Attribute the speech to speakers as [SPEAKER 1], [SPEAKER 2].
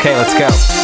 [SPEAKER 1] Okay, let's go.